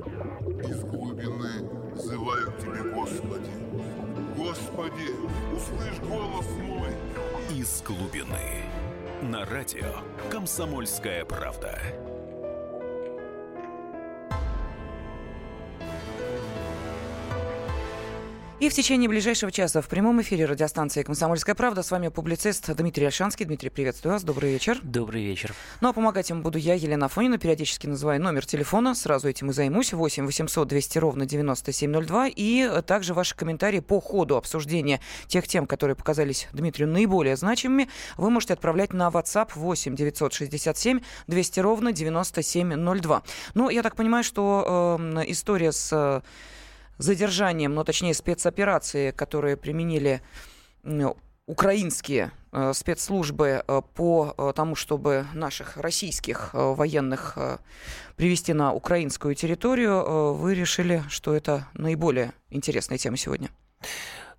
Из глубины взываю к Тебе, Господи. Господи, услышь голос мой. Из глубины. На радио «Комсомольская правда». И в течение ближайшего часа в прямом эфире радиостанции «Комсомольская правда» с вами публицист Дмитрий Альшанский. Дмитрий, приветствую вас. Добрый вечер. Добрый вечер. Ну а помогать им буду я, Елена Фонина. Периодически называю номер телефона. Сразу этим и займусь. 8 800 200 ровно 9702. И также ваши комментарии по ходу обсуждения тех тем, которые показались Дмитрию наиболее значимыми, вы можете отправлять на WhatsApp 8 967 200 ровно 9702. Ну, я так понимаю, что э, история с задержанием, ну, точнее, спецоперации, которые применили украинские э, спецслужбы э, по э, тому, чтобы наших российских военных привести на украинскую территорию, вы решили, что это наиболее интересная тема сегодня?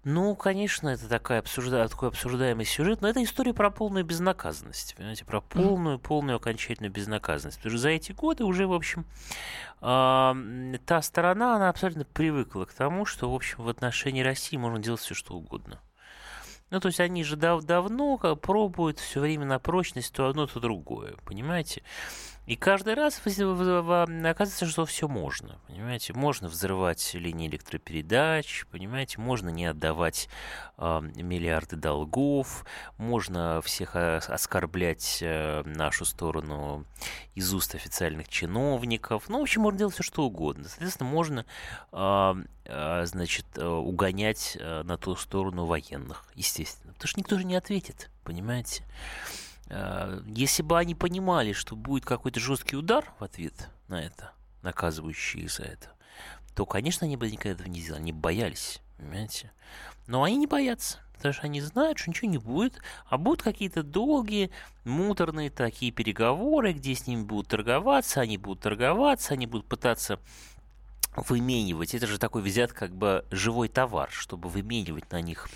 Ну, конечно, это такая обсужда... такой обсуждаемый сюжет, но это история про полную безнаказанность, понимаете, про полную, полную окончательную безнаказанность. Потому что за эти годы уже, в общем, э, та сторона, она абсолютно привыкла к тому, что, в общем, в отношении России можно делать все, что угодно. Ну, то есть они же дав давно пробуют все время на прочность то одно, то другое, понимаете? И каждый раз оказывается, что все можно. Понимаете, можно взрывать линии электропередач, понимаете, можно не отдавать э, миллиарды долгов, можно всех оскорблять э, нашу сторону из уст официальных чиновников. Ну, в общем, можно делать все, что угодно. Соответственно, можно, э, э, значит, угонять на ту сторону военных, естественно. Потому что никто же не ответит, понимаете? Э, если бы они понимали, что будет какой-то жесткий удар в ответ на это, наказывающий за это, то, конечно, они бы никогда этого не сделали, они боялись, понимаете? Но они не боятся, потому что они знают, что ничего не будет, а будут какие-то долгие, муторные такие переговоры, где с ними будут торговаться, они будут торговаться, они будут пытаться выменивать. Это же такой взят как бы живой товар, чтобы выменивать на них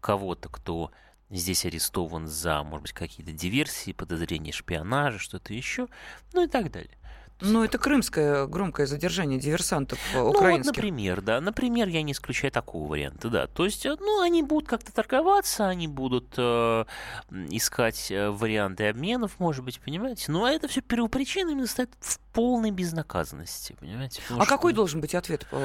кого-то, кто здесь арестован за, может быть, какие-то диверсии, подозрения шпионажа, что-то еще, ну и так далее. Ну, это крымское громкое задержание диверсантов украинских. Ну, вот, например, да. Например, я не исключаю такого варианта, да. То есть, э, ну, они будут как-то торговаться, они будут э, искать э, варианты обменов, может быть, понимаете. Но это все первопричина именно стоит в полной безнаказанности, понимаете. Потому а что... какой должен быть ответ? По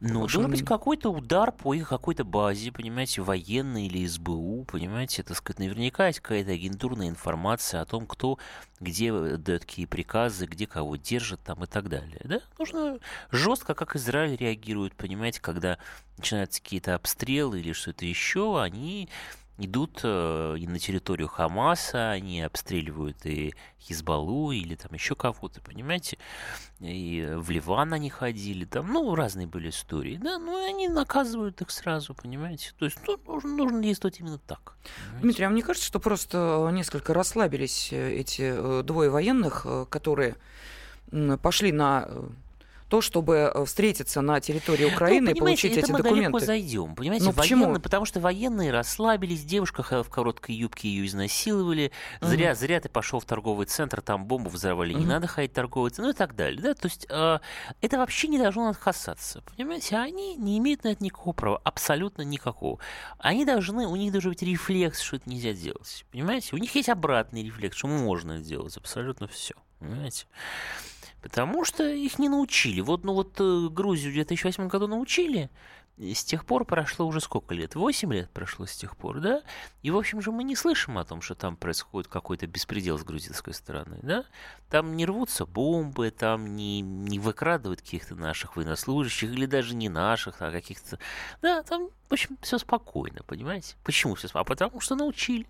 ну, должен быть какой-то удар по их какой-то базе, понимаете, военной или СБУ, понимаете, это, сказать, наверняка есть какая-то агентурная информация о том, кто где дает какие приказы, где кого держит там и так далее. Да? Нужно жестко, как Израиль реагирует, понимаете, когда начинаются какие-то обстрелы или что-то еще, они идут э, и на территорию Хамаса, они обстреливают и Хизбаллу или там еще кого-то, понимаете? И в Ливан они ходили, там, ну, разные были истории, да, ну, и они наказывают их сразу, понимаете? То есть ну, нужно, нужно действовать именно так. Понимаете? Дмитрий, а мне кажется, что просто несколько расслабились э, эти э, двое военных, которые пошли на то, чтобы э, встретиться на территории ну, Украины ну, и получить это эти мы документы. далеко зайдем. Понимаете, ну, военные, почему? потому что военные расслабились, девушка в короткой юбке ее изнасиловали. Зря, зря ты пошел в торговый центр, там бомбу взорвали, угу. не надо ходить в торговый центр, ну и так далее. Да? То есть э, это вообще не должно нас касаться. Понимаете, они не имеют на это никакого права, абсолютно никакого. Они должны, у них должен быть рефлекс, что это нельзя делать. Понимаете, у них есть обратный рефлекс, что можно делать абсолютно все. Понимаете? Потому что их не научили. Вот, ну вот э, Грузию в 2008 году научили, и с тех пор прошло уже сколько лет? Восемь лет прошло с тех пор, да? И, в общем же, мы не слышим о том, что там происходит какой-то беспредел с грузинской стороны, да? Там не рвутся бомбы, там не, не выкрадывают каких-то наших военнослужащих, или даже не наших, а каких-то... Да, там, в общем, все спокойно, понимаете? Почему все спокойно? А потому что научили.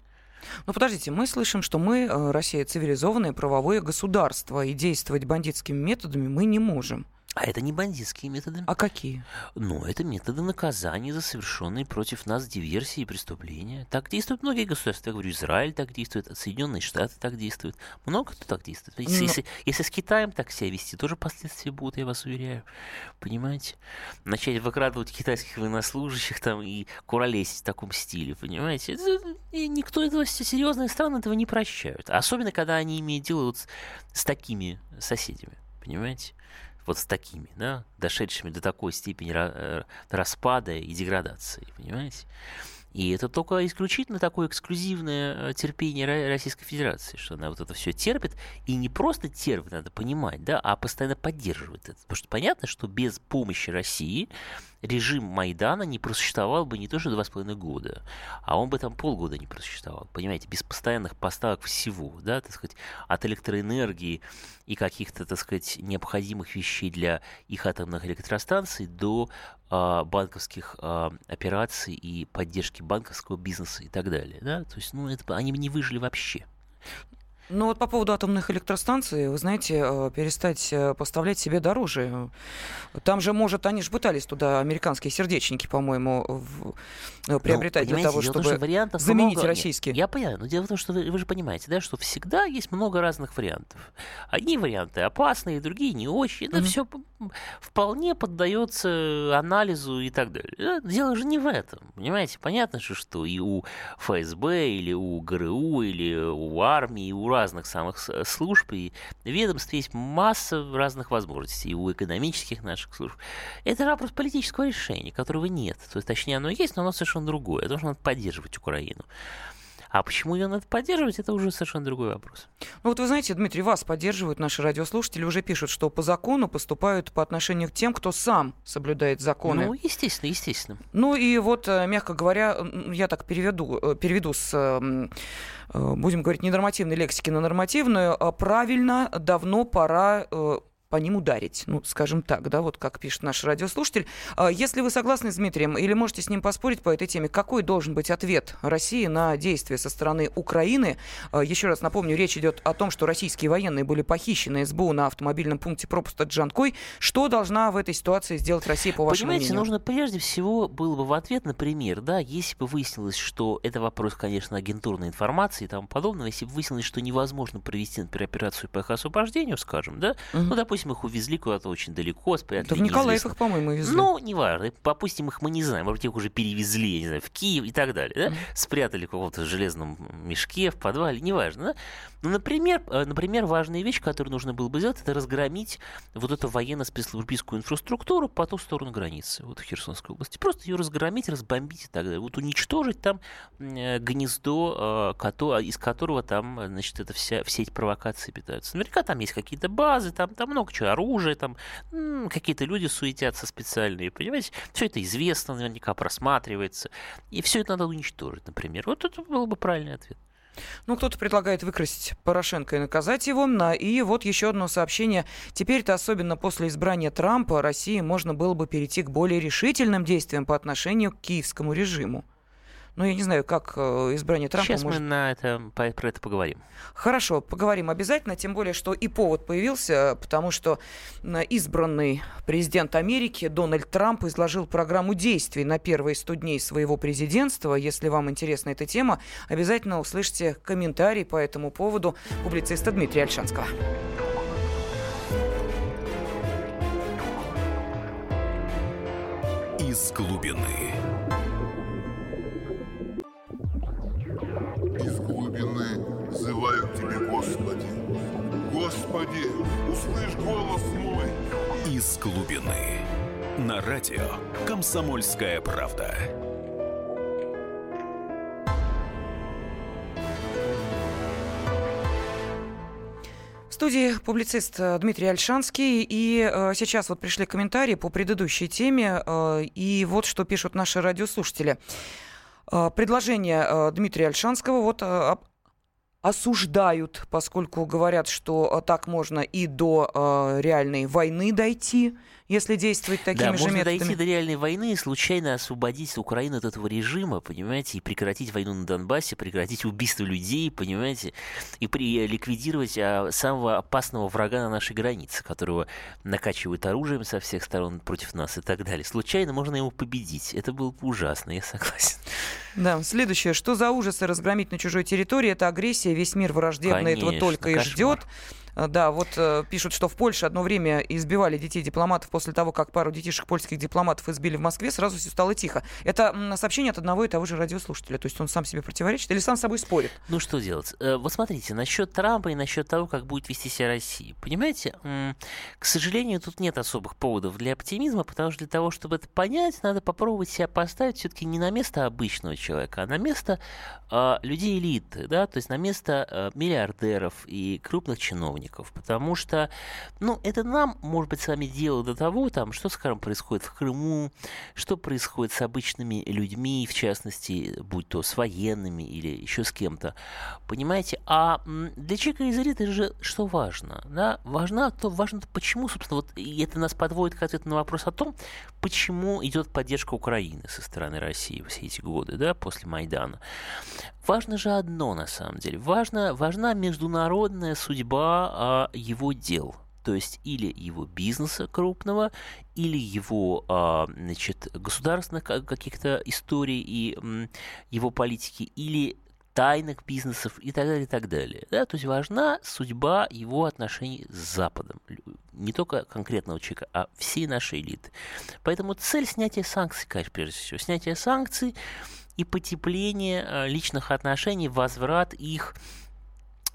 Ну, подождите, мы слышим, что мы, э, Россия, цивилизованное правовое государство, и действовать бандитскими методами мы не можем. А это не бандитские методы. А какие? Ну, это методы наказания за совершенные против нас диверсии и преступления. Так действуют многие государства. Я говорю, Израиль так действует, Соединенные Штаты так действуют. Много кто так действует. Если, Но... если, если с Китаем так себя вести, тоже последствия будут, я вас уверяю. Понимаете? Начать выкрадывать китайских военнослужащих там и куролесить в таком стиле, понимаете? Это, и никто этого, серьезные страны этого не прощают. Особенно, когда они имеют дело вот с, с такими соседями. понимаете? Вот с такими, да, дошедшими до такой степени э, распада и деградации, понимаете? И это только исключительно такое эксклюзивное э, терпение Российской Федерации, что она вот это все терпит. И не просто терпит, надо понимать, да, а постоянно поддерживает это. Потому что понятно, что без помощи России режим Майдана не просуществовал бы не то что два с половиной года, а он бы там полгода не просуществовал. Понимаете, без постоянных поставок всего, да, так сказать, от электроэнергии и каких-то, так сказать, необходимых вещей для их атомных электростанций до банковских а, операций и поддержки банковского бизнеса и так далее. Да? То есть, ну, это, они бы не выжили вообще. Ну вот по поводу атомных электростанций, вы знаете, э, перестать э, поставлять себе дороже. Там же, может, они же пытались туда американские сердечники, по-моему, в... Э, приобретать ну, для того, чтобы том, вариантов заменить много... российские. Я понимаю, но дело в том, что вы, вы же понимаете, да, что всегда есть много разных вариантов. Одни варианты опасные, другие не очень. Это mm-hmm. все вполне поддается анализу и так далее. Дело же не в этом, понимаете? Понятно же, что и у ФСБ, или у ГРУ, или у армии, и у разных самых служб и ведомств есть масса разных возможностей и у экономических наших служб. Это вопрос политического решения, которого нет. То есть, точнее, оно есть, но оно совершенно другое. Нужно поддерживать Украину. А почему ее надо поддерживать, это уже совершенно другой вопрос. Ну вот вы знаете, Дмитрий, вас поддерживают наши радиослушатели, уже пишут, что по закону поступают по отношению к тем, кто сам соблюдает законы. Ну, естественно, естественно. Ну и вот, э, мягко говоря, я так переведу, э, переведу с э, будем говорить, не нормативной лексики на нормативную, а правильно, давно пора по ним ударить. Ну, скажем так, да, вот как пишет наш радиослушатель. А если вы согласны с Дмитрием или можете с ним поспорить по этой теме, какой должен быть ответ России на действия со стороны Украины? А, еще раз напомню, речь идет о том, что российские военные были похищены СБУ на автомобильном пункте пропуска Джанкой. Что должна в этой ситуации сделать Россия, по вашему Понимаете, мнению? нужно прежде всего было бы в ответ, например, да, если бы выяснилось, что это вопрос, конечно, агентурной информации и тому подобное, если бы выяснилось, что невозможно провести, например, операцию по их освобождению, скажем, да, угу. ну, допустим, допустим, их увезли куда-то очень далеко, спрятали. Да в Николаев их, по-моему, везли. Ну, неважно. Допустим, их мы не знаем. Может их уже перевезли, не знаю, в Киев и так далее. Да? Mm-hmm. Спрятали в каком-то железном мешке, в подвале, неважно. Да? Ну, например, э, например, важная вещь, которую нужно было бы сделать, это разгромить вот эту военно-спецслужбистскую инфраструктуру по ту сторону границы, вот в Херсонской области. Просто ее разгромить, разбомбить и так далее. Вот уничтожить там э, гнездо, э, из которого там, значит, это вся, все эти провокации питаются. Наверняка там есть какие-то базы, там, там много чего, оружие, там какие-то люди суетятся специальные, понимаете? Все это известно, наверняка просматривается. И все это надо уничтожить, например. Вот это был бы правильный ответ. Ну, кто-то предлагает выкрасить Порошенко и наказать его. И вот еще одно сообщение. Теперь-то, особенно после избрания Трампа, России можно было бы перейти к более решительным действиям по отношению к киевскому режиму. Ну, я не знаю, как э, избрание Трампа... Сейчас может... мы на это, про это поговорим. Хорошо, поговорим обязательно, тем более, что и повод появился, потому что избранный президент Америки Дональд Трамп изложил программу действий на первые 100 дней своего президентства. Если вам интересна эта тема, обязательно услышите комментарий по этому поводу публициста Дмитрия Альшанского. Из глубины. Взываю к Тебе, Господи. Господи, услышь голос мой. Из глубины. На радио «Комсомольская правда». В студии публицист Дмитрий Альшанский. И э, сейчас вот пришли комментарии по предыдущей теме. Э, и вот что пишут наши радиослушатели. Э, предложение э, Дмитрия Альшанского вот э, осуждают, поскольку говорят, что так можно и до реальной войны дойти, если действовать такими да, же можно методами. дойти до реальной войны и случайно освободить Украину от этого режима, понимаете, и прекратить войну на Донбассе, прекратить убийство людей, понимаете, и при, ликвидировать а, самого опасного врага на нашей границе, которого накачивают оружием со всех сторон против нас и так далее. Случайно можно его победить. Это было бы ужасно, я согласен. Да, следующее. Что за ужасы разгромить на чужой территории? Это агрессия, весь мир враждебно Конечно, этого только и ждет. Э, да, вот э, пишут, что в Польше одно время избивали детей дипломатов после того, как пару детишек польских дипломатов избили в Москве, сразу все стало тихо. Это сообщение от одного и того же радиослушателя. То есть он сам себе противоречит или сам с собой спорит? Ну что делать? Э, вот смотрите, насчет Трампа и насчет того, как будет вести себя Россия. Понимаете, к сожалению, тут нет особых поводов для оптимизма, потому что для того, чтобы это понять, надо попробовать себя поставить все-таки не на место обычного человека, а на место э, людей элиты, да, то есть на место миллиардеров и крупных чиновников, потому что, ну, это нам, может быть, с вами дело до того, там, что, скажем, происходит в Крыму, что происходит с обычными людьми, в частности, будь то с военными или еще с кем-то, понимаете, а для человека из элиты же что важно, да, важно то, важно то, почему, собственно, вот и это нас подводит к ответу на вопрос о том, почему идет поддержка Украины со стороны России все эти годы, да, после Майдана. Важно же одно, на самом деле. Важно, важна международная судьба а, его дел. То есть или его бизнеса крупного, или его а, значит, государственных каких-то историй и его политики, или тайных бизнесов и так далее, и так далее. Да? То есть важна судьба его отношений с Западом. Не только конкретного человека, а всей нашей элиты. Поэтому цель снятия санкций, конечно, прежде всего. Снятие санкций и потепление э, личных отношений, возврат их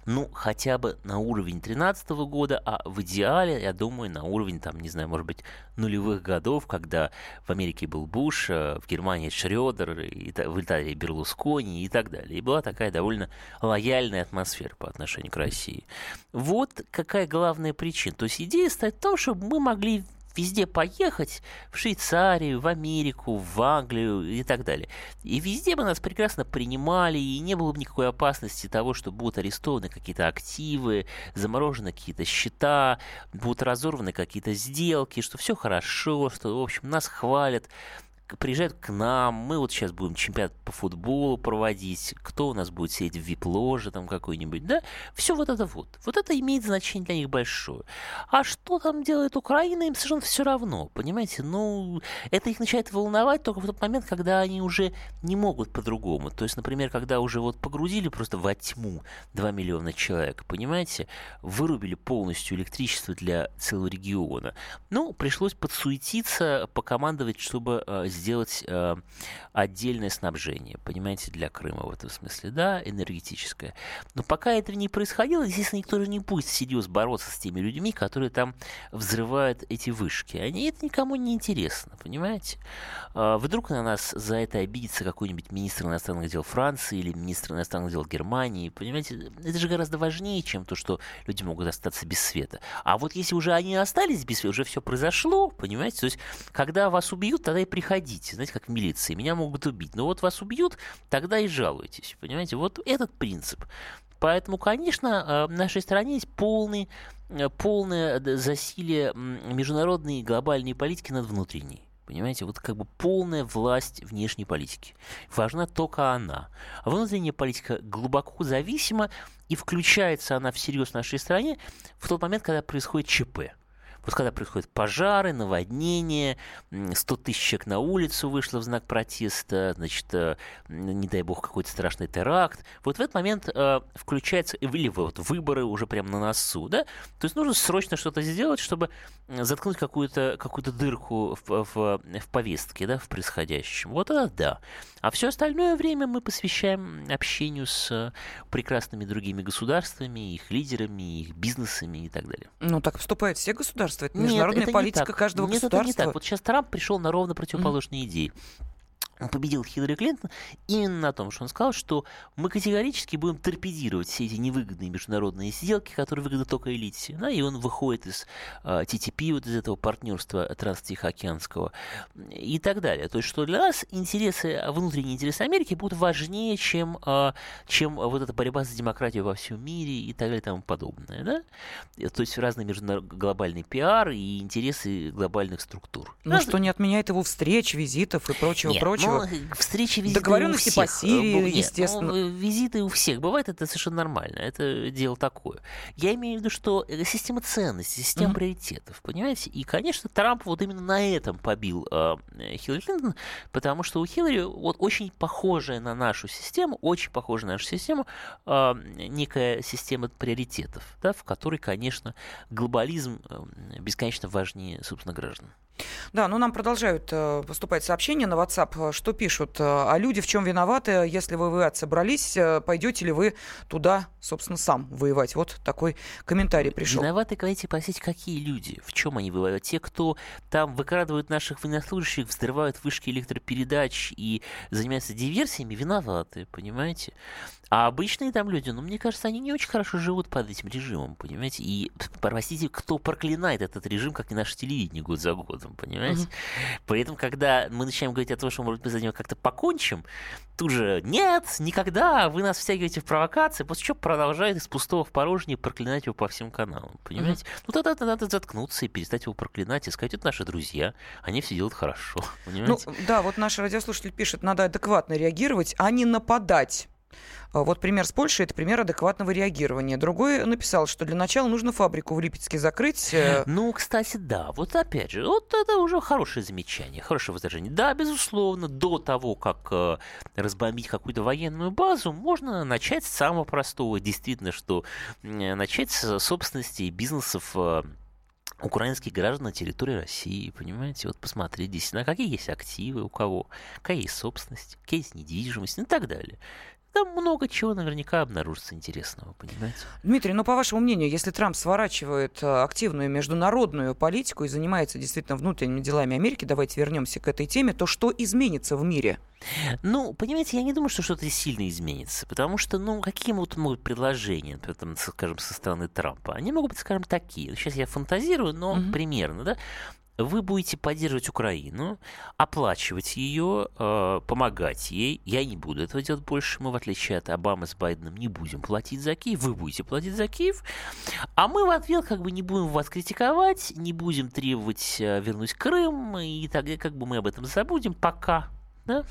ну, хотя бы на уровень 2013 года, а в идеале, я думаю, на уровень, там, не знаю, может быть, нулевых годов, когда в Америке был Буш, э, в Германии Шредер, в Италии Берлускони и так далее. И была такая довольно лояльная атмосфера по отношению к России. Вот какая главная причина. То есть идея стоит в том, чтобы мы могли везде поехать, в Швейцарию, в Америку, в Англию и так далее. И везде бы нас прекрасно принимали, и не было бы никакой опасности того, что будут арестованы какие-то активы, заморожены какие-то счета, будут разорваны какие-то сделки, что все хорошо, что, в общем, нас хвалят приезжают к нам, мы вот сейчас будем чемпионат по футболу проводить, кто у нас будет сидеть в вип-ложе там какой-нибудь, да, все вот это вот. Вот это имеет значение для них большое. А что там делает Украина, им совершенно все равно, понимаете? Ну, это их начинает волновать только в тот момент, когда они уже не могут по-другому. То есть, например, когда уже вот погрузили просто во тьму 2 миллиона человек, понимаете, вырубили полностью электричество для целого региона. Ну, пришлось подсуетиться, покомандовать, чтобы э, сделать э, отдельное снабжение, понимаете, для Крыма в этом смысле, да, энергетическое. Но пока этого не происходило, естественно, никто же не будет всерьез бороться с теми людьми, которые там взрывают эти вышки. Они это никому не интересно, понимаете? Э, вдруг на нас за это обидится какой-нибудь министр иностранных дел Франции или министр иностранных дел Германии, понимаете? Это же гораздо важнее, чем то, что люди могут остаться без света. А вот если уже они остались без света, уже все произошло, понимаете? То есть, когда вас убьют, тогда и приходите ходите, знаете, как в милиции, меня могут убить. Но вот вас убьют, тогда и жалуйтесь, понимаете? Вот этот принцип. Поэтому, конечно, э, в нашей стране есть полный, э, полное засилие международной и глобальной политики над внутренней. Понимаете, вот как бы полная власть внешней политики. Важна только она. А внутренняя политика глубоко зависима, и включается она всерьез в нашей стране в тот момент, когда происходит ЧП. Вот когда происходят пожары, наводнения, 100 тысяч человек на улицу вышло в знак протеста, значит, э, не дай бог, какой-то страшный теракт. Вот в этот момент э, включается, или вот выборы уже прямо на носу, да? То есть нужно срочно что-то сделать, чтобы заткнуть какую-то какую дырку в, в, в повестке, да, в происходящем. Вот это да. А все остальное время мы посвящаем общению с прекрасными другими государствами, их лидерами, их бизнесами и так далее. Ну, так вступают все государства. Это международная Нет, это политика каждого Нет, государства. Это не так. Вот сейчас Трамп пришел на ровно противоположные mm. идеи победил Хиллари Клинтон именно на том, что он сказал, что мы категорически будем торпедировать все эти невыгодные международные сделки, которые выгодны только элите. Да, и он выходит из э, TTP, вот из этого партнерства транстихоокеанского и так далее. То есть, что для нас интересы, внутренние интересы Америки будут важнее, чем, э, чем вот эта борьба за демократию во всем мире и так далее и тому подобное. Да? То есть, разные международные глобальный пиар и интересы глобальных структур. Ну, что не отменяет его встреч, визитов и прочего-прочего прочего. Ну, встречи, визиты Договоренности у всех. по Сирии, Нет, ну, естественно. визиты у всех. Бывает это совершенно нормально. Это дело такое. Я имею в виду, что э, система ценностей, система Мгм. приоритетов, понимаете? И, конечно, Трамп вот именно на этом побил э, Хиллари Клинтон, потому что у Хиллари вот очень похожая на нашу систему, очень похожая на нашу систему, э, некая система приоритетов, да, в которой, конечно, глобализм э, бесконечно важнее, собственно, граждан. Да, ну нам продолжают э, поступать сообщения на WhatsApp, э, что пишут. э, А люди в чем виноваты, если вы воевать собрались, пойдете ли вы туда, собственно, сам воевать? Вот такой комментарий пришел. Виноваты, давайте спросить, какие люди, в чем они воевают? Те, кто там выкрадывают наших военнослужащих, взрывают вышки электропередач и занимаются диверсиями, виноваты, понимаете? А обычные там люди, ну, мне кажется, они не очень хорошо живут под этим режимом, понимаете? И, простите, кто проклинает этот режим, как не наше телевидение год за годом, понимаете? При этом, когда мы начинаем говорить о том, что, может быть, за него как-то покончим, тут же нет, никогда, вы нас втягиваете в провокации, после чего продолжает из пустого в порожнее проклинать его по всем каналам, понимаете? Ну, тогда надо заткнуться и перестать его проклинать и сказать, это наши друзья, они все делают хорошо, Ну, понимаете? да, вот наш радиослушатель пишет, надо адекватно реагировать, а не нападать. А Вот пример с Польшей – это пример адекватного реагирования. Другой написал, что для начала нужно фабрику в Липецке закрыть. э, Ну, кстати, да, вот опять же, вот это уже хорошее замечание, хорошее возражение. Да, безусловно, до того, как э, разбомбить какую-то военную базу, можно начать с самого простого, действительно, что э, начать с собственности и бизнесов украинских граждан на территории России, понимаете? Вот посмотреть действительно, какие есть активы у кого, какая есть собственность, какая есть недвижимость ну и так далее. Там много чего наверняка обнаружится интересного, понимаете? Дмитрий, ну, по вашему мнению, если Трамп сворачивает э, активную международную политику и занимается действительно внутренними делами Америки, давайте вернемся к этой теме, то что изменится в мире? Ну, понимаете, я не думаю, что что-то сильно изменится, потому что, ну, какие могут быть предложения, например, скажем, со стороны Трампа? Они могут быть, скажем, такие. Сейчас я фантазирую, но Мгм. примерно, да? Вы будете поддерживать Украину, оплачивать ее, э, помогать ей. Я не буду этого делать больше. Мы, в отличие от Обамы с Байденом, не будем платить за Киев. Вы будете платить за Киев. А мы в ответ как бы не будем вас критиковать, не будем требовать э, вернуть Крым, и тогда как бы мы об этом забудем пока. Да?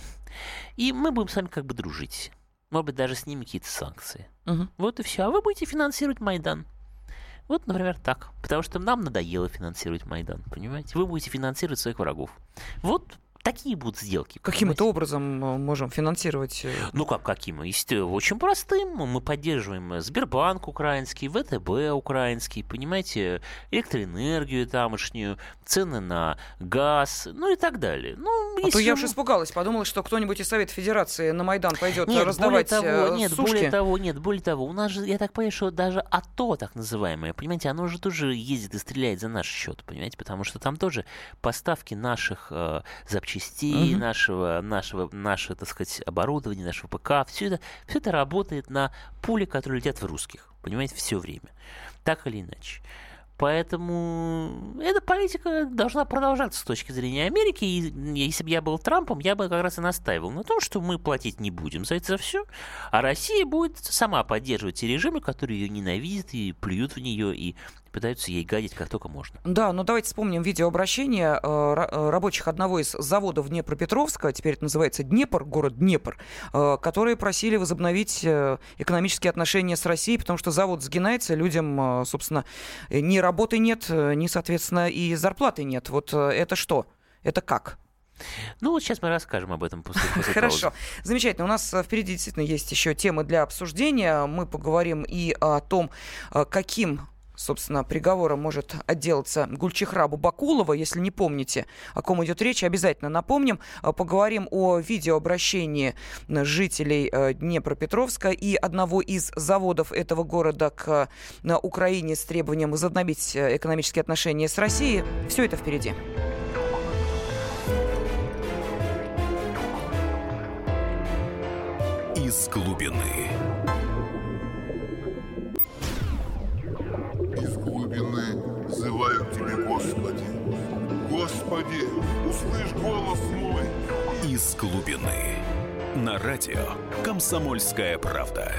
И мы будем с вами как бы дружить. Может быть, даже снимем какие-то санкции. Мгм. Вот и все. А вы будете финансировать Майдан. Вот, например, так. Потому что нам надоело финансировать Майдан, понимаете? Вы будете финансировать своих врагов. Вот такие будут сделки. Каким-то образом э, можем финансировать... э, Ну как, каким? Э, Очень простым. Мы поддерживаем Сбербанк украинский, ВТБ украинский, понимаете, электроэнергию тамошнюю, цены на газ, ну и так далее. Ну, А то я уж испугалась, подумала, что кто-нибудь из Совета Федерации на Майдан пойдет Нет, более раздавать того, э, нет, сушки. более того, нет, более того, у нас же, я так понимаю, что даже АТО, так называемое, понимаете, оно же тоже ездит и стреляет за наш счет, понимаете, потому что там тоже поставки наших э, запчастей, Мгм. нашего, нашего, наше, так сказать, оборудования, нашего ПК, все это, все это работает на пуле, которые летят в русских, понимаете, все время, так или иначе. Поэтому эта политика должна продолжаться с точки зрения Америки. И если бы я был Трампом, я бы как раз и настаивал на том, что мы платить не будем за это все, а Россия будет сама поддерживать те режимы, которые ее ненавидят и плюют в нее и пытаются ей гадить как только можно. Да, ну давайте вспомним видеообращение э, э, рабочих одного из заводов Днепропетровска, теперь это называется Днепр, город Днепр, э, которые просили возобновить э, экономические отношения с Россией, потому что завод сгинается, людям, собственно, ни работы нет, ни, соответственно, и зарплаты нет. Вот это что? Это как? Ну вот сейчас мы расскажем об этом после, после Хорошо. Замечательно. У нас впереди действительно есть еще темы для обсуждения. Мы поговорим и о том, каким собственно, приговором может отделаться Гульчихра Бакулова. Если не помните, о ком идет речь, обязательно напомним. Э, Поговорим о видеообращении жителей э, Днепропетровска и одного из заводов этого города к э, Украине с требованием возобновить экономические отношения с Россией. Все это впереди. Из глубины. Господи, услышь голос мой. Из глубины. На радио «Комсомольская правда».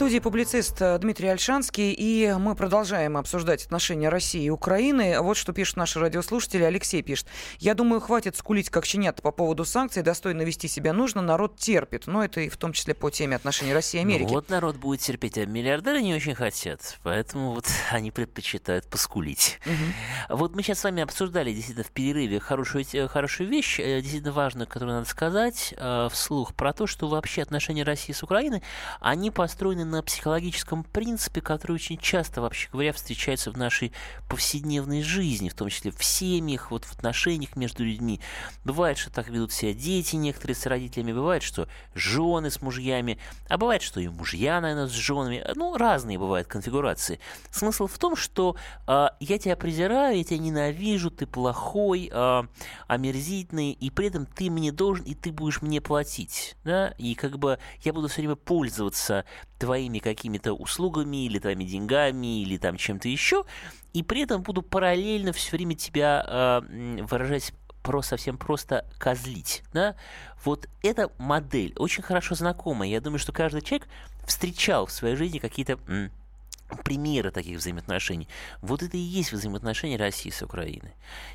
Студии публицист э, Дмитрий Альшанский, и мы продолжаем обсуждать отношения России и Украины. Вот что пишут наши радиослушатели. Алексей пишет. Я думаю, хватит скулить как щенята по поводу санкций. Достойно вести себя нужно. Народ терпит. Но это и в том числе по теме отношений России и Америки. Ну, вот народ будет терпеть, а миллиардеры не очень хотят. Поэтому вот они предпочитают поскулить. Угу. Вот мы сейчас с вами обсуждали действительно в перерыве хорошую, хорошую вещь, э, действительно важную, которую надо сказать э, вслух, про то, что вообще отношения России с Украиной, они построены на психологическом принципе, который очень часто, вообще говоря, встречается в нашей повседневной жизни, в том числе в семьях, вот в отношениях между людьми. Бывает, что так ведут себя дети некоторые с родителями, бывает, что жены с мужьями, а бывает, что и мужья, наверное, с женами. Ну, разные бывают конфигурации. Смысл в том, что э, я тебя презираю, я тебя ненавижу, ты плохой, э, омерзительный, и при этом ты мне должен, и ты будешь мне платить. Да? И как бы я буду все время пользоваться твоими какими-то услугами или твоими деньгами или там чем-то еще, и при этом буду параллельно все время тебя э, выражать просто совсем просто козлить, да? Вот эта модель очень хорошо знакомая. Я думаю, что каждый человек встречал в своей жизни какие-то примеры таких взаимоотношений. Вот это и есть взаимоотношения России с Украиной.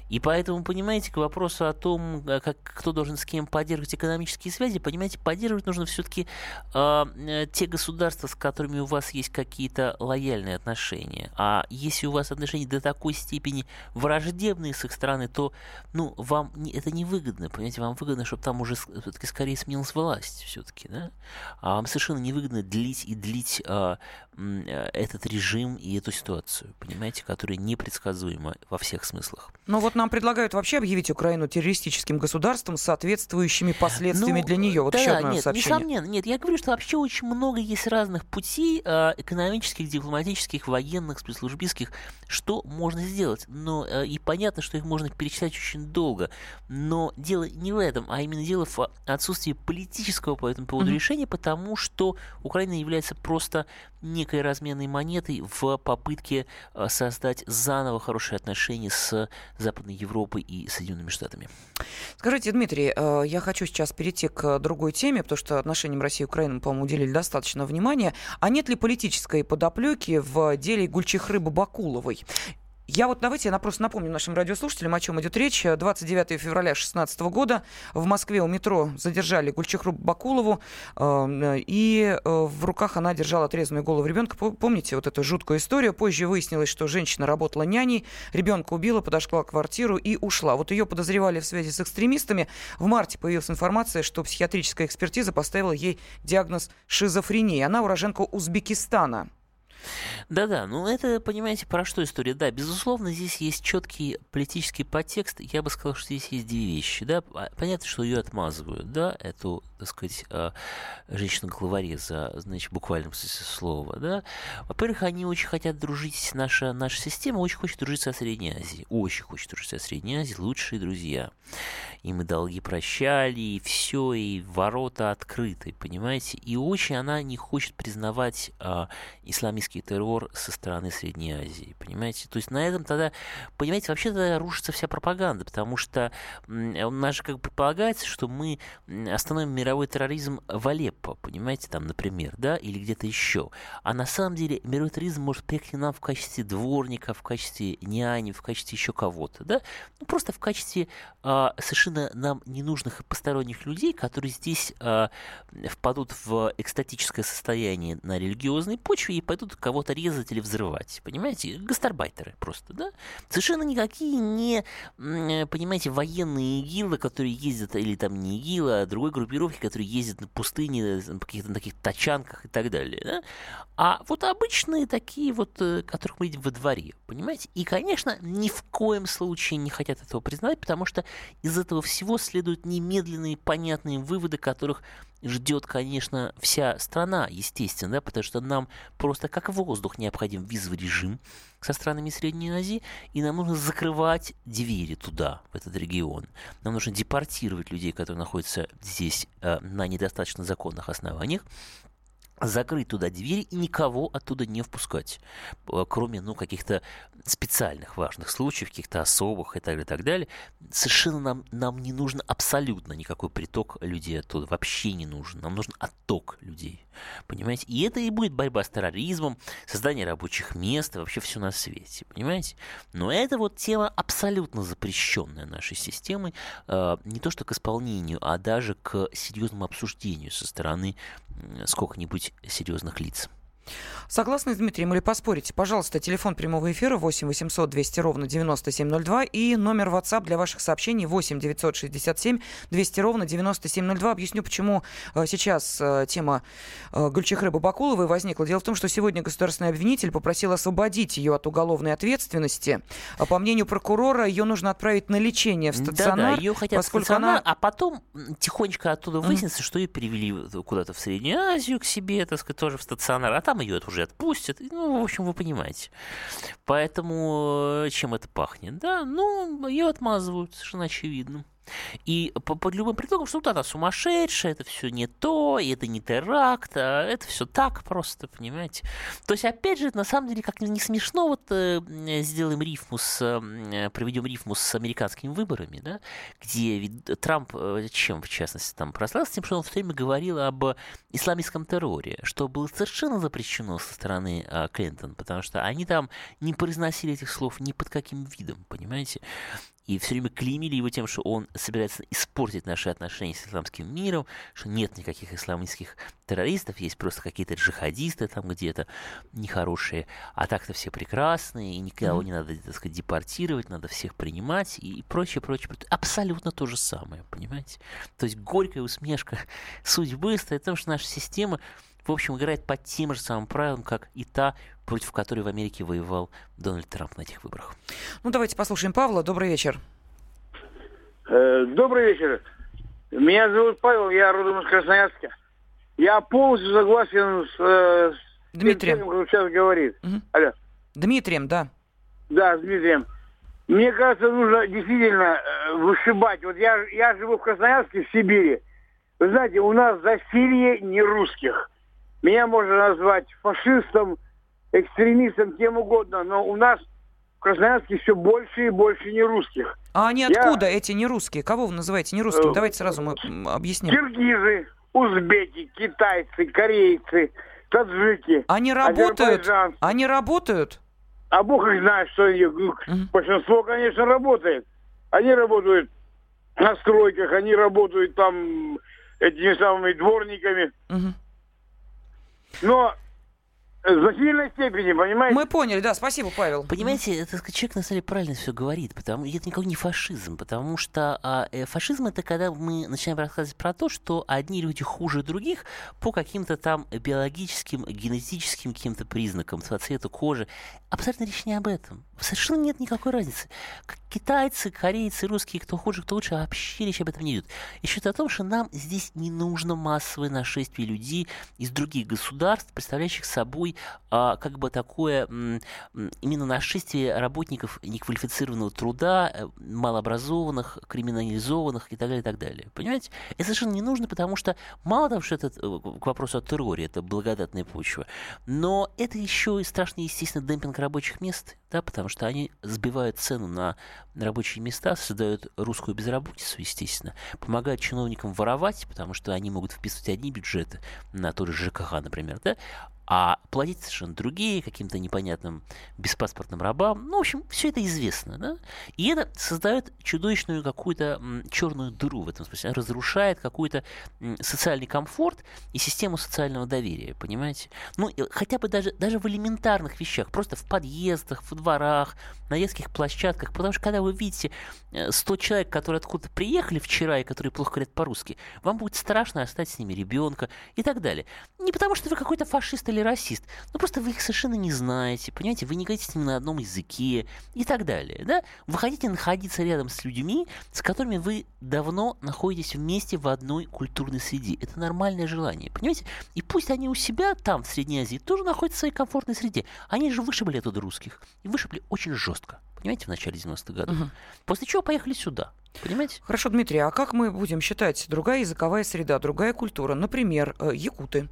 И поэтому, понимаете, к вопросу о том, э, как, кто должен с кем поддерживать экономические связи, понимаете, поддерживать нужно все-таки а, э, те государства, с которыми у вас есть какие-то лояльные отношения. А если у вас отношения до такой степени враждебные с их стороны, то ну, вам не, это невыгодно. Понимаете, вам выгодно, чтобы там уже все-таки скорее сменилась власть все-таки. Да? А вам совершенно невыгодно длить и длить а, э, этот режим и эту ситуацию, понимаете, которая непредсказуема во всех смыслах. Ну вот нам предлагают вообще объявить Украину террористическим государством с соответствующими последствиями ну, для нее. Вот да, еще одно нет, сообщение. Несомненно, нет, я говорю, что вообще очень много есть разных путей э, экономических, дипломатических, военных, спецслужбистских, что можно сделать. Но э, и понятно, что их можно перечислять очень долго. Но дело не в этом, а именно дело в отсутствии политического по этому поводу mm-hmm. решения, потому что Украина является просто некой разменной монетой в попытке э, создать заново хорошие отношения с Западной Европой и Соединенными Штатами. Скажите, Дмитрий, э, я хочу сейчас перейти к другой теме, потому что отношениям России и Украины, по-моему, уделили достаточно внимания. А нет ли политической подоплеки в деле Гульчихры Бабакуловой? Я вот давайте я просто напомню нашим радиослушателям, о чем идет речь. 29 февраля 2016 года в Москве у метро задержали Гульчихру Бакулову, э, и э, в руках она держала отрезанную голову ребенка. Помните вот эту жуткую историю? Позже выяснилось, что женщина работала няней, ребенка убила, подошла к квартиру и ушла. Вот ее подозревали в связи с экстремистами. В марте появилась информация, что психиатрическая экспертиза поставила ей диагноз шизофрения. Она уроженка Узбекистана. Да-да, ну это, понимаете, про что история? Да, безусловно, здесь есть четкий политический подтекст. Я бы сказал, что здесь есть две вещи. Да, понятно, что ее отмазывают, да, эту, так сказать, а, женщину-главареза, значит, буквально смысле слова, да. Во-первых, они очень хотят дружить, наша, наша система очень хочет дружить со Средней Азией, очень хочет дружить со Средней Азией, лучшие друзья. И мы долги прощали, и все, и ворота открыты, понимаете? И очень она не хочет признавать а, исламистский исламский террор со стороны Средней Азии, понимаете? То есть на этом тогда, понимаете, вообще тогда рушится вся пропаганда, потому что у нас же как предполагается, что мы остановим мировой терроризм в Алеппо, понимаете, там, например, да, или где-то еще. А на самом деле мировой терроризм может приехать нам в качестве дворника, в качестве няни, в качестве еще кого-то, да, ну просто в качестве а, совершенно нам ненужных и посторонних людей, которые здесь а, впадут в экстатическое состояние на религиозной почве и пойдут кого-то резать или взрывать. Понимаете? Гастарбайтеры просто, да? Совершенно никакие не, понимаете, военные ИГИЛы, которые ездят, или там не ИГИЛы, а другой группировки, которые ездят на пустыне, на каких-то таких тачанках и так далее, да? А вот обычные такие вот, э, которых мы видим во дворе, понимаете? И, конечно, ни в коем случае не хотят этого признавать, потому что из этого всего следуют немедленные понятные выводы, которых ждет, конечно, вся страна, естественно, да, потому что нам просто как воздух необходим визовый режим со странами Средней Азии, и нам нужно закрывать двери туда, в этот регион. Нам нужно депортировать людей, которые находятся здесь э, на недостаточно законных основаниях, закрыть туда дверь и никого оттуда не впускать, э, кроме, ну, каких-то специальных важных случаев, каких-то особых и так далее, и так далее. Совершенно нам, нам не нужен абсолютно никакой приток людей оттуда, вообще не нужен. Нам нужен отток людей, понимаете? И это и будет борьба с терроризмом, создание рабочих мест вообще все на свете, понимаете? Но это вот тема абсолютно запрещенная нашей системой, э, не то что к исполнению, а даже к серьезному обсуждению со стороны сколько-нибудь серьезных лиц. Согласны с Дмитрием или поспорите? Пожалуйста, телефон прямого эфира 8 800 200 ровно 9702 и номер WhatsApp для ваших сообщений 8 967 200 ровно 9702. Объясню, почему э, сейчас э, тема э, Гульчихры Бабакуловой возникла. Дело в том, что сегодня государственный обвинитель попросил освободить ее от уголовной ответственности. А по мнению прокурора, ее нужно отправить на лечение в стационар. Да, да, ее хотят поскольку она... а потом тихонечко оттуда выяснится, mm. что ее перевели куда-то в Среднюю Азию к себе, так сказать, тоже в стационар, а там ее уже отпустят. Ну, в общем, вы понимаете. Поэтому э, чем это пахнет? Да, ну, ее отмазывают, совершенно очевидно. И под любым предлогом, что вот она сумасшедшая, это все не то, и это не теракт, а это все так просто, понимаете. То есть, опять же, на самом деле, как не смешно, вот э, сделаем рифму с, э, проведем рифму с американскими выборами, да, где ведь Трамп, э, чем в частности там прославился, тем, что он все время говорил об исламистском терроре, что было совершенно запрещено со стороны э, Клинтон, потому что они там не произносили этих слов ни под каким видом, понимаете и все время клеймили его тем, что он собирается испортить наши отношения с исламским миром, что нет никаких исламистских террористов, есть просто какие-то джихадисты там где-то нехорошие, а так-то все прекрасные, и никого не надо, так сказать, депортировать, надо всех принимать и прочее, прочее. Абсолютно то же самое, понимаете? То есть горькая усмешка судьбы стоит в том, что наша система в общем, играет по тем же самым правилам, как и та, против которой в Америке воевал Дональд Трамп на этих выборах. Ну, давайте послушаем Павла. Добрый вечер. Э, добрый вечер. Меня зовут Павел, я родом из Красноярска. Я полностью согласен с, э, с Дмитрием, тем, кто сейчас говорит. Угу. Алло. Дмитрием, да. Да, с Дмитрием. Мне кажется, нужно действительно э, вышибать. Вот я, я живу в Красноярске, в Сибири. Вы знаете, у нас засилье не русских. Меня можно назвать фашистом, экстремистом, кем угодно, но у нас в Красноярске все больше и больше не русских. А они откуда, Я... эти не русские? Кого вы называете не русскими? Э, Давайте сразу мы объясним. Киргизы, узбеки, китайцы, корейцы, таджики. Они работают? Они работают? А бог их знает, что они... Угу. Большинство, конечно, работает. Они работают на стройках, они работают там этими самыми дворниками. Угу. Но в значительной степени, понимаете? Мы поняли, да, спасибо, Павел. Понимаете, это человек на самом деле правильно все говорит, потому это никакой не фашизм, потому что а, э, фашизм это когда мы начинаем рассказывать про то, что одни люди хуже других по каким-то там биологическим, генетическим каким-то признакам, цвету кожи. Абсолютно речь не об этом. Совершенно нет никакой разницы. Китайцы, корейцы, русские, кто хуже, кто лучше, вообще речь об этом не идет. И счет о том, что нам здесь не нужно массовое нашествие людей из других государств, представляющих собой а, как бы такое именно нашествие работников неквалифицированного труда, э, малообразованных, криминализованных и так далее, и так далее. Понимаете? Это совершенно не нужно, потому что мало того, что это э, к вопросу о терроре, это благодатная почва, но это еще и страшный, естественно, демпинг рабочих мест, да, потому что они сбивают цену на рабочие места, создают русскую безработицу, естественно, помогают чиновникам воровать, потому что они могут вписывать одни бюджеты на тот же ЖКХ, например, да, а платить совершенно другие, каким-то непонятным беспаспортным рабам. Ну, в общем, все это известно, да? И это создает чудовищную какую-то черную дыру в этом смысле. Разрушает какой-то социальный комфорт и систему социального доверия, понимаете? Ну, хотя бы даже, даже в элементарных вещах, просто в подъездах, в дворах, на детских площадках, потому что когда вы видите 100 э, человек, которые откуда-то приехали вчера и которые плохо говорят по-русски, вам будет страшно оставить с ними ребенка и так далее. Не потому что вы какой-то фашист или расист, но просто вы их совершенно не знаете, понимаете, вы не говорите с ними на одном языке и так далее, да? Вы хотите находиться рядом с людьми, с которыми вы давно находитесь вместе в одной культурной среде. Это нормальное желание, понимаете? И пусть они у себя там, в Средней Азии, тоже находятся в своей комфортной среде. Они же вышибли оттуда русских. И вышибли очень жестко понимаете, в начале 90-х годов. Угу. После чего поехали сюда. Понимаете? Хорошо, Дмитрий, а как мы будем считать другая языковая среда, другая культура? Например, э, якуты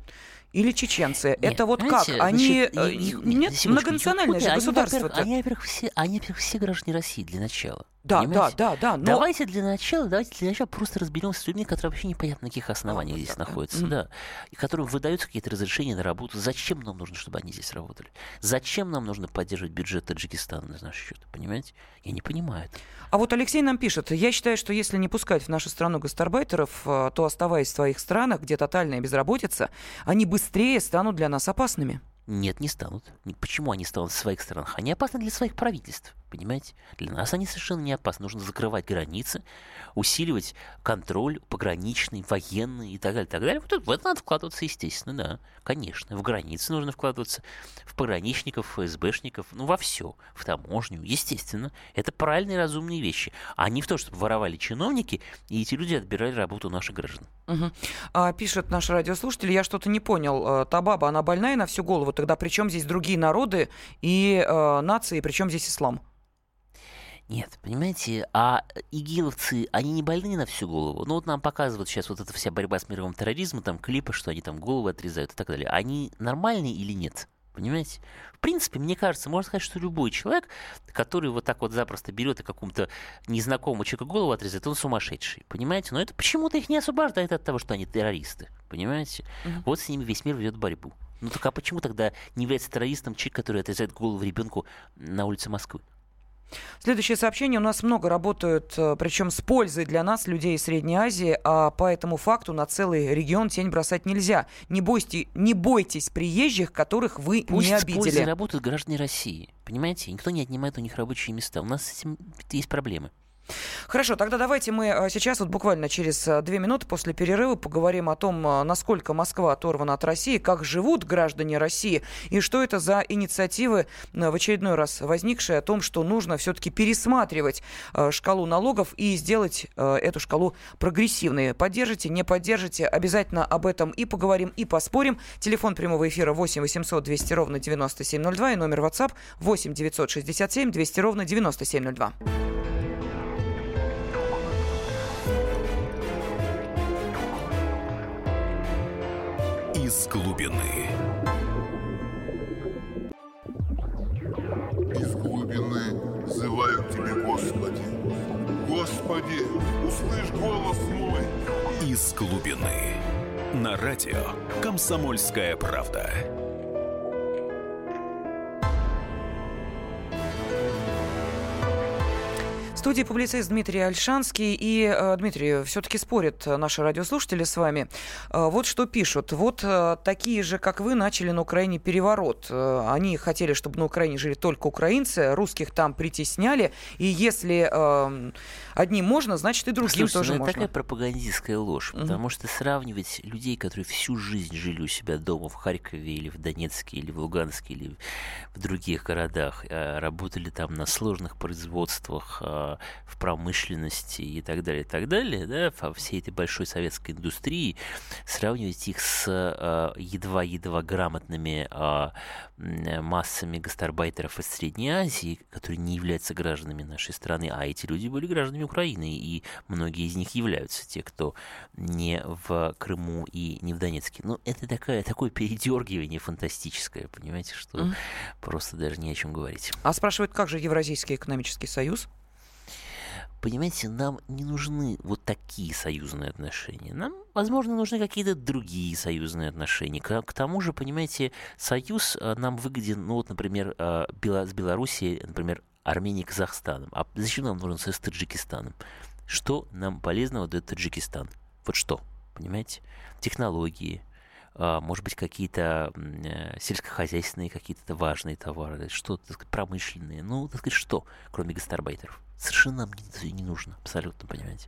или чеченцы? Нет, это вот как? знаете, Они значит, э, и- и- нет многонациональное же государство. Они, во-первых, все, они, во-первых, все граждане России для начала. Да, да, понимаете? да, да. Но Давайте для начала, давайте для начала просто разберемся с людьми, которые вообще непонятно на каких основаниях здесь да. находятся, да, и которым выдаются какие-то разрешения на работу. Зачем нам нужно, чтобы они здесь работали? Зачем нам нужно поддерживать бюджет Таджикистана на наш счет? Понимаете? Я не понимаю. это. А вот Алексей нам пишет, я считаю, что если не пускать в нашу страну гастарбайтеров, э, то оставаясь в своих странах, где тотальная безработица, они быстрее станут для нас опасными. Нет, не станут. Почему они станут в своих странах? Они опасны для своих правительств, понимаете? Для нас они совершенно не опасны. Нужно закрывать границы, усиливать контроль пограничный, военный и так далее, так далее. Вот в это надо вкладываться, естественно, да. Конечно, в границы нужно вкладываться, в пограничников, ФСБшников, ну, во все, в таможню, естественно. Это правильные, разумные вещи. А не в то, чтобы воровали чиновники, и эти люди отбирали работу наших граждан. Мгм. А, пишет наш радиослушатель, я что-то не понял. э, Та баба, она больная на всю голову, тогда при чем здесь другие народы и э, нации, при чем здесь ислам? Нет, понимаете, а игиловцы, они не больны на всю голову. Ну вот нам показывают сейчас вот эта вся борьба с мировым терроризмом, там клипы, что они там головы отрезают и так далее. Они нормальные или нет? Понимаете? В принципе, мне кажется, можно сказать, что любой человек, который вот так вот запросто берет и какому-то незнакомому человеку голову отрезает, он сумасшедший. Понимаете? Но это почему-то их не освобождает от того, что они террористы. Понимаете? Мгм. Вот с ними весь мир ведет борьбу. Ну так а почему тогда не является террористом человек, который отрезает голову ребенку на улице Москвы? Следующее сообщение. У нас много работают, э, причем с пользой для нас, людей из Средней Азии, а по этому факту на целый регион тень бросать нельзя. Не, бойте, не бойтесь приезжих, которых вы Пусть не с пользой обидели. работают граждане России. Понимаете? Никто не отнимает у них рабочие места. У нас с этим есть проблемы. Хорошо, тогда давайте мы э, сейчас вот буквально через э, две минуты после перерыва поговорим о том, э, насколько Москва оторвана от России, как живут граждане России и что это за инициативы в очередной раз возникшие о том, что нужно все-таки пересматривать шкалу налогов и сделать эту шкалу прогрессивной. Поддержите, не поддержите, обязательно об этом и поговорим, и поспорим. Телефон прямого эфира 8 800 200 ровно 9702 и номер WhatsApp 8 967 200 ровно 9702. Из глубины. Из глубины взывают тебе, Господи. Господи, услышь голос мой. Из глубины. На радио «Комсомольская правда». Студии публицист Дмитрий Альшанский. И, э, Дмитрий, все-таки спорят наши радиослушатели с вами. Э, вот что пишут. Вот э, такие же, как вы, начали на Украине переворот. Они хотели, чтобы на Украине жили только украинцы, русских там притесняли. И если одним можно, значит и другим Слушайте, тоже ну, это можно. такая пропагандистская ложь, Мгм. потому что сравнивать людей, которые всю жизнь жили у себя дома в Харькове или в Донецке, или в Луганске, или в других городах, работали там на сложных производствах, в промышленности и так далее, и так далее, да, во всей этой большой советской индустрии, сравнивать их с э, едва-едва грамотными м, массами гастарбайтеров из Средней Азии, которые не являются гражданами нашей страны, а эти люди были гражданами Украины, и многие из них являются те, кто не в Крыму и не в Донецке. Ну, это такая, такое передергивание фантастическое, понимаете, что Мгм. просто даже не о чем говорить. А спрашивают, как же Евразийский экономический союз? Понимаете, нам не нужны вот такие союзные отношения. Нам, возможно, нужны какие-то другие союзные отношения. К, тому же, понимаете, союз э, нам выгоден, ну вот, например, э, с Белоруссией, например, Арменией, Казахстаном. А зачем нам нужен союз с Таджикистаном? Что нам полезного дает Таджикистан? Вот что, понимаете? Технологии, а, может быть, какие-то э, сельскохозяйственные какие-то важные товары, что, так сказать, промышленные. Ну, так сказать, что, кроме гастарбайтеров? Совершенно нам не, нужно, абсолютно, понимаете?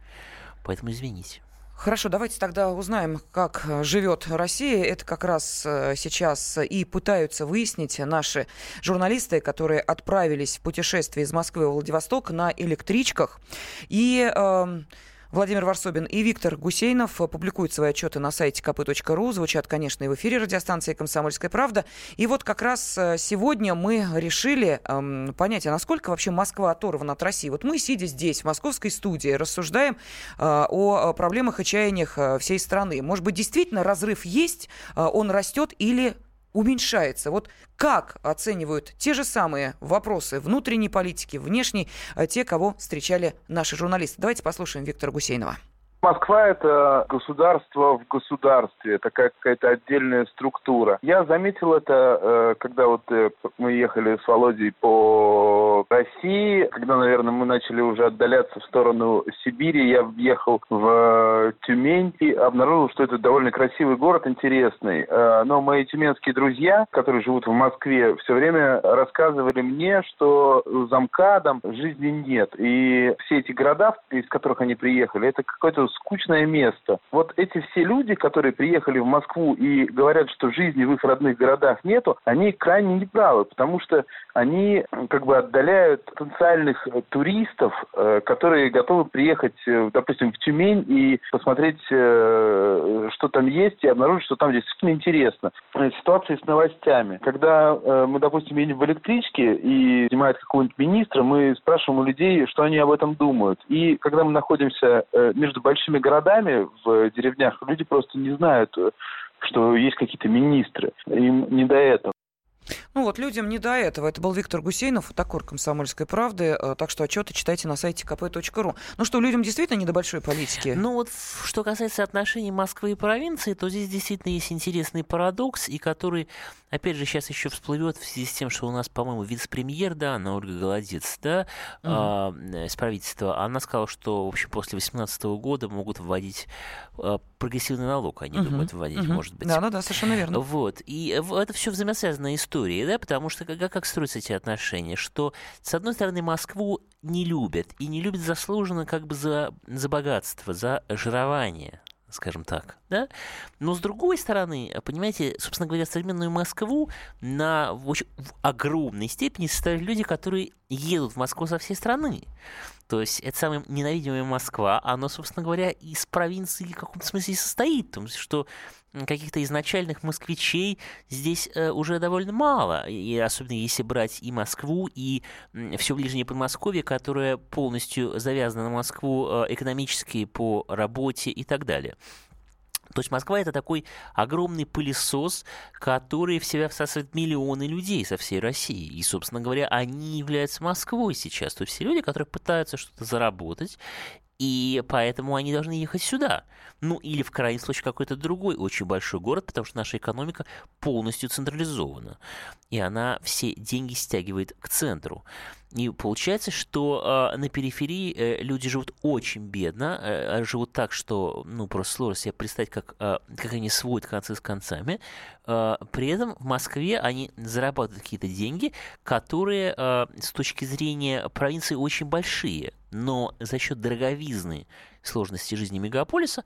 Поэтому извините. Хорошо, давайте тогда узнаем, как э, живет Россия. Это как раз э, сейчас и пытаются выяснить наши журналисты, которые отправились в путешествие из Москвы в Владивосток на электричках. И эм, Владимир Варсобин и Виктор Гусейнов публикуют свои отчеты на сайте kp.ru. Звучат, конечно, и в эфире радиостанции «Комсомольская правда». И вот как раз э, сегодня мы решили эм, понять, а насколько вообще Москва оторвана от России. Вот мы, сидя здесь, в московской студии, рассуждаем э, о проблемах и чаяниях э, всей страны. Может быть, действительно разрыв есть, э, он растет или уменьшается. Вот как оценивают те же самые вопросы внутренней политики, внешней, э, те, кого встречали наши журналисты? Давайте послушаем Виктора Гусейнова. Москва – это государство в государстве, такая какая-то отдельная структура. Я заметил это, э, когда вот э, мы ехали с Володей по России, когда, наверное, мы начали уже отдаляться в сторону Сибири, я въехал в Тюмень и обнаружил, что это довольно красивый город, интересный. Э, но мои тюменские друзья, которые живут в Москве, все время рассказывали мне, что за МКАДом жизни нет. И все эти города, из которых они приехали, это какой-то скучное место. Вот эти все люди, которые приехали в Москву и говорят, что жизни в их родных городах нету, они крайне неправы, потому что они как бы отдаляют потенциальных туристов, э, которые готовы приехать, э, допустим, в Тюмень и посмотреть, э, что там есть, и обнаружить, что там действительно интересно. Ситуация с новостями. Когда мы, допустим, едем в электричке и снимает какого-нибудь министра, мы спрашиваем у людей, что они об этом думают. И когда мы находимся между большими большими городами, в деревнях, люди просто не знают, что есть какие-то министры. Им не до этого. Ну вот, людям не до этого. Это был Виктор Гусейнов, фотокор «Комсомольской правды». Э, так что отчеты читайте на сайте kp.ru. Ну что, людям действительно не до большой политики? Ну вот, что касается отношений Москвы и провинции, то здесь действительно есть интересный парадокс, и который, опять же, сейчас еще всплывет в связи с тем, что у нас, по-моему, вице-премьер, да, Анна Ольга Голодец, да, угу. а, из правительства, она сказала, что, в общем, после 2018 года могут вводить а, прогрессивный налог, они угу. думают вводить, угу. может быть. Да, ну да, совершенно верно. Вот, и это все взаимосвязанная история, да, потому что как, как строятся эти отношения, что, с одной стороны, Москву не любят, и не любят заслуженно как бы за, за богатство, за жирование, скажем так, да? Но с другой стороны, понимаете, собственно говоря, современную Москву на в, очень, в огромной степени составляют люди, которые едут в Москву со всей страны. То есть это самая ненавидимая Москва, она, собственно говоря, из провинции в каком-то смысле состоит. Потому что каких-то изначальных москвичей здесь э, уже довольно мало. И особенно если брать и Москву, и все ближнее Подмосковье, которое полностью завязано на Москву э, экономически по работе и так далее. То есть Москва это такой огромный пылесос, который в себя всасывает миллионы людей со всей России. И, собственно говоря, они являются Москвой сейчас. То есть все люди, которые пытаются что-то заработать, и поэтому они должны ехать сюда. Ну, или в крайнем случае какой-то другой очень большой город, потому что наша экономика полностью централизована. И она все деньги стягивает к центру. И получается, что э, на периферии э, люди живут очень бедно, э, живут так, что, ну, просто сложно себе представить, как, э, как они сводят концы с концами. Э, при этом в Москве они зарабатывают какие-то деньги, которые э, с точки зрения провинции очень большие. Но за счет дороговизны сложности жизни мегаполиса,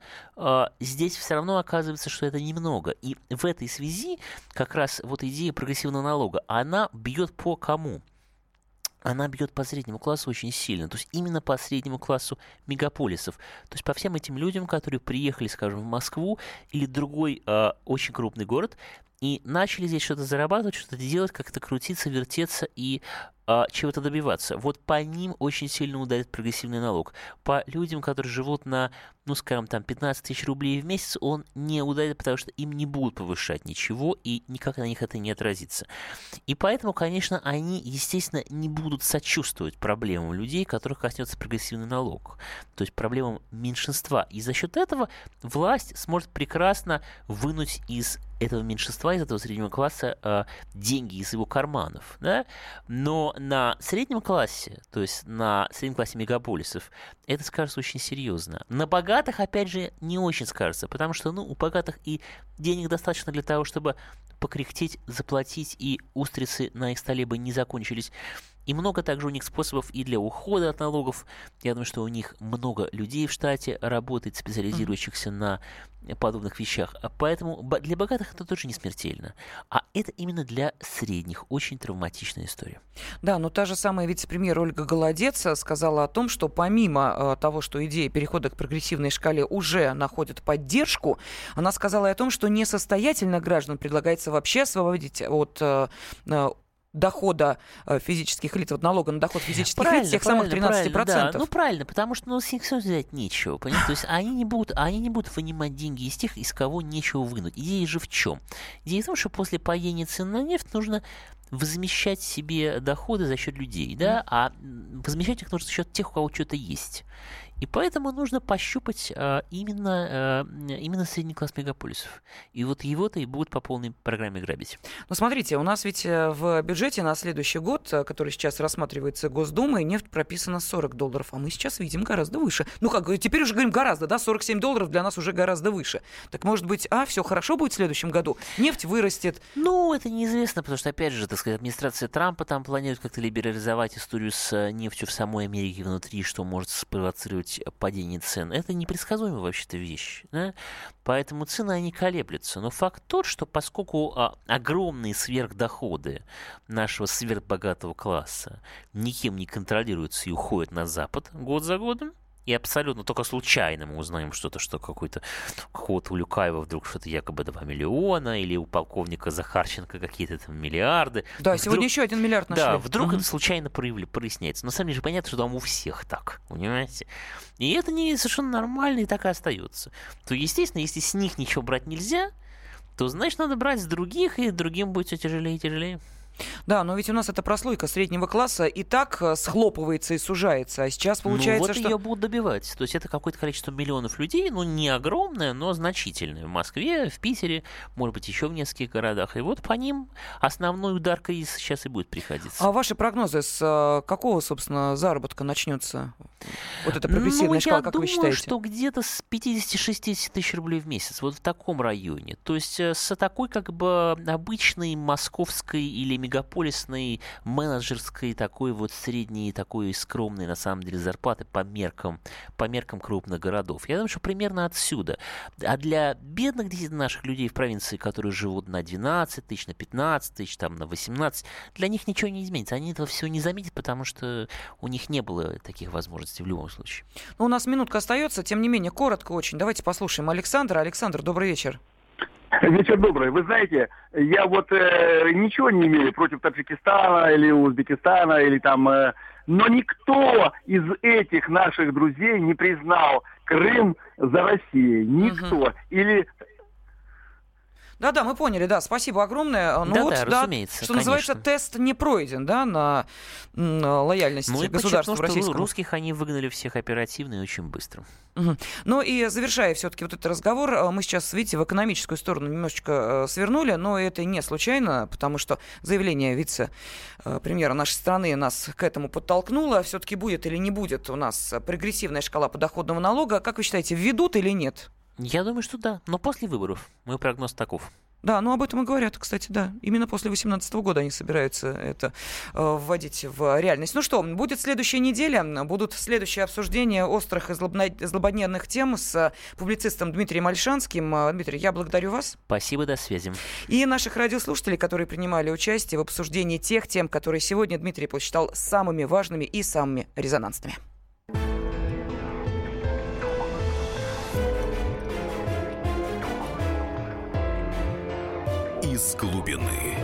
здесь все равно оказывается, что это немного. И в этой связи как раз вот идея прогрессивного налога, она бьет по кому? Она бьет по среднему классу очень сильно, то есть именно по среднему классу мегаполисов, то есть по всем этим людям, которые приехали, скажем, в Москву или другой э, очень крупный город и начали здесь что-то зарабатывать, что-то делать, как-то крутиться, вертеться и а, чего-то добиваться. Вот по ним очень сильно ударит прогрессивный налог. По людям, которые живут на, ну, скажем, там 15 тысяч рублей в месяц, он не ударит, потому что им не будут повышать ничего, и никак на них это не отразится. И поэтому, конечно, они, естественно, не будут сочувствовать проблемам людей, которых коснется прогрессивный налог. То есть проблемам меньшинства. И за счет этого власть сможет прекрасно вынуть из этого меньшинства, из этого среднего класса э, деньги из его карманов. Да? Но на среднем классе, то есть на среднем классе мегаполисов, это скажется очень серьезно. На богатых, опять же, не очень скажется, потому что ну, у богатых и денег достаточно для того, чтобы покряхтеть, заплатить, и устрицы на их столе бы не закончились И много также у них способов и для ухода от налогов. Я думаю, что у них много людей в штате работает, специализирующихся на подобных вещах. А Поэтому для богатых это тоже не смертельно. А это именно для средних очень травматичная история. Да, но та же самая вице-премьер Ольга Голодец э, сказала о том, что помимо э, того, что идея перехода к прогрессивной шкале уже находит поддержку, она сказала и о том, что несостоятельных граждан предлагается вообще освободить от э, дохода э, физических лиц, от налога на доход физических лиц, тех самых 13%. правильно, да. Ну, правильно, потому что ну, с них все взять нечего, понимаете? То есть они не, будут, они не будут вынимать деньги из тех, из кого нечего вынуть. Идея же в чем? Идея в том, что после падения цен на нефть нужно возмещать себе доходы за счет людей, да, а возмещать их нужно за счет тех, у кого что-то есть. И поэтому нужно пощупать а, именно, а, именно средний класс мегаполисов. И вот его-то и будут по полной программе грабить. Ну, смотрите, у нас ведь э, в бюджете на следующий год, э, который сейчас рассматривается Госдумой, нефть прописана 40 долларов, а мы сейчас видим гораздо выше. Ну как, э, теперь уже говорим гораздо, да, 47 долларов для нас уже гораздо выше. Так может быть, а, все хорошо будет в следующем году? Нефть вырастет. Ну, это неизвестно, потому что, опять же, так сказать, администрация Трампа там планирует как-то либерализовать историю с э, нефтью в самой Америке внутри, что может спровоцировать падение цен. Это непредсказуемая вообще-то вещь. Да? Поэтому цены, они колеблются. Но факт тот, что поскольку а, огромные сверхдоходы нашего сверхбогатого класса никем не контролируются и уходят на Запад год за годом, и абсолютно только случайно мы узнаем что-то, что какой-то какого-то у Люкаева вдруг что-то якобы 2 миллиона, или у полковника Захарченко какие-то там миллиарды. Да, Вдруг- сегодня еще один миллиард нашли. да, вдруг Мгм. это случайно проявли, проясняется. Самом деле же понятно, что там у всех так, понимаете? И это не совершенно нормально, и так и остается. То, естественно, если с них ничего брать нельзя, то значит надо брать с других, и другим будет все тяжелее и тяжелее. Да, но ведь у нас эта прослойка среднего класса и так э, схлопывается и сужается. А сейчас получается, ну, вот что... ее будут добивать. То есть это какое-то количество миллионов людей, ну, не огромное, но значительное. В Москве, в Питере, может быть, еще в нескольких городах. И вот по ним основной удар кризиса сейчас и будет приходиться. А ваши прогнозы с э, какого, собственно, заработка начнется? Вот эта прогрессивная ну, шкала, я как думаю, вы считаете? что где-то с 50-60 тысяч рублей в месяц, вот в таком районе. То есть э, с такой как бы обычной московской или мегаполисной менеджерской такой вот средней, такой скромной на самом деле зарплаты по меркам, по меркам крупных городов. Я думаю, что примерно отсюда. А для бедных наших людей в провинции, которые живут на 12 тысяч, на 15 тысяч, там, на 18, для них ничего не изменится. Они этого всего не заметят, потому что у них не было таких возможностей в любом случае. Ну, у нас минутка остается, тем не менее, коротко очень. Давайте послушаем Александра. Александр, добрый вечер. Вечер добрый. Вы знаете, я вот э, ничего не имею против Таджикистана или Узбекистана или там, э, но никто из этих наших друзей не признал Крым за Россией. Никто. Или Да-да, мы поняли, да, спасибо огромное. Ну Да-да, вот, разумеется, что называется, конечно. тест не пройден, да, на м, лояльность Ну государству что российскому. русских они выгнали всех оперативно и очень быстро. Мгм. Ну и завершая все-таки вот этот разговор, э, мы сейчас, видите, в экономическую сторону немножечко э, свернули, но это не случайно, потому что заявление вице-премьера нашей страны нас к этому подтолкнуло. Все-таки будет или не будет у нас прогрессивная шкала подоходного налога. Как вы считаете, введут или нет? Я думаю, что да, но после выборов. Мой прогноз таков. Да, ну об этом и говорят, кстати, да. Именно после 2018 года они собираются это э, вводить в реальность. Ну что, будет следующая неделя, будут следующие обсуждения острых и злободневных тем с э, публицистом Дмитрием Альшанским. Э, Дмитрий, я благодарю вас. Спасибо, до связи. И наших радиослушателей, которые принимали участие в обсуждении тех тем, которые сегодня Дмитрий посчитал самыми важными и самыми резонансными. Из глубины.